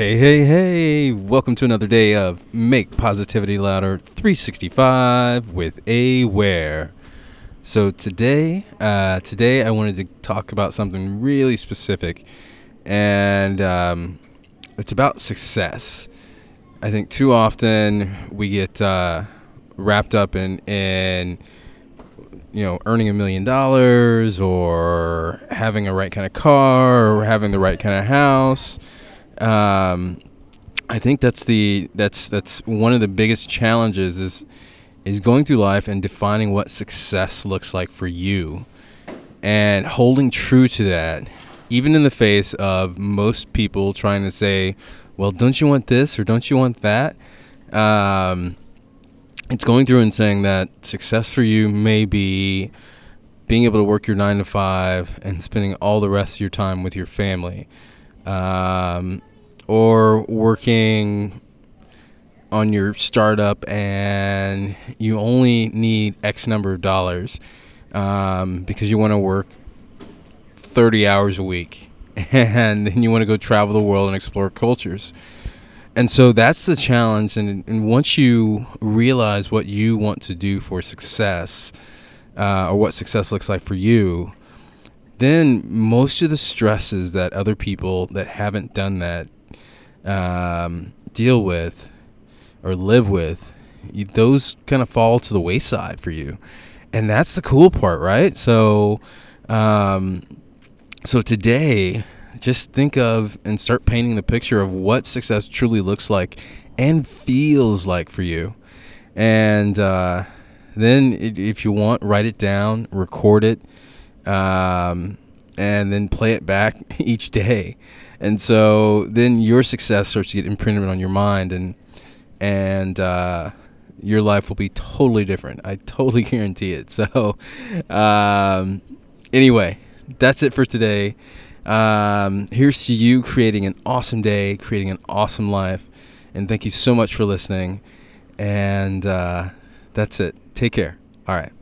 Hey, hey, hey! Welcome to another day of Make Positivity Louder 365 with A. Ware. So today, uh, today I wanted to talk about something really specific, and um, it's about success. I think too often we get uh, wrapped up in in you know earning a million dollars or having a right kind of car or having the right kind of house um, I think that's the that's that's one of the biggest challenges is is going through life and defining what success looks like for you and holding true to that even in the face of most people trying to say well don't you want this or don't you want that? Um, it's going through and saying that success for you may be being able to work your nine to five and spending all the rest of your time with your family. Um, or working on your startup and you only need X number of dollars um, because you want to work 30 hours a week and then you want to go travel the world and explore cultures. And so that's the challenge. And, and once you realize what you want to do for success uh, or what success looks like for you, then most of the stresses that other people that haven't done that um, deal with or live with, you, those kind of fall to the wayside for you, and that's the cool part, right? So, um, so today, just think of and start painting the picture of what success truly looks like and feels like for you, and uh, then if you want, write it down, record it. Um, and then play it back each day. And so then your success starts to get imprinted on your mind and and uh, your life will be totally different. I totally guarantee it. So um, anyway, that's it for today. Um, here's to you creating an awesome day, creating an awesome life. And thank you so much for listening. And uh, that's it. Take care. All right.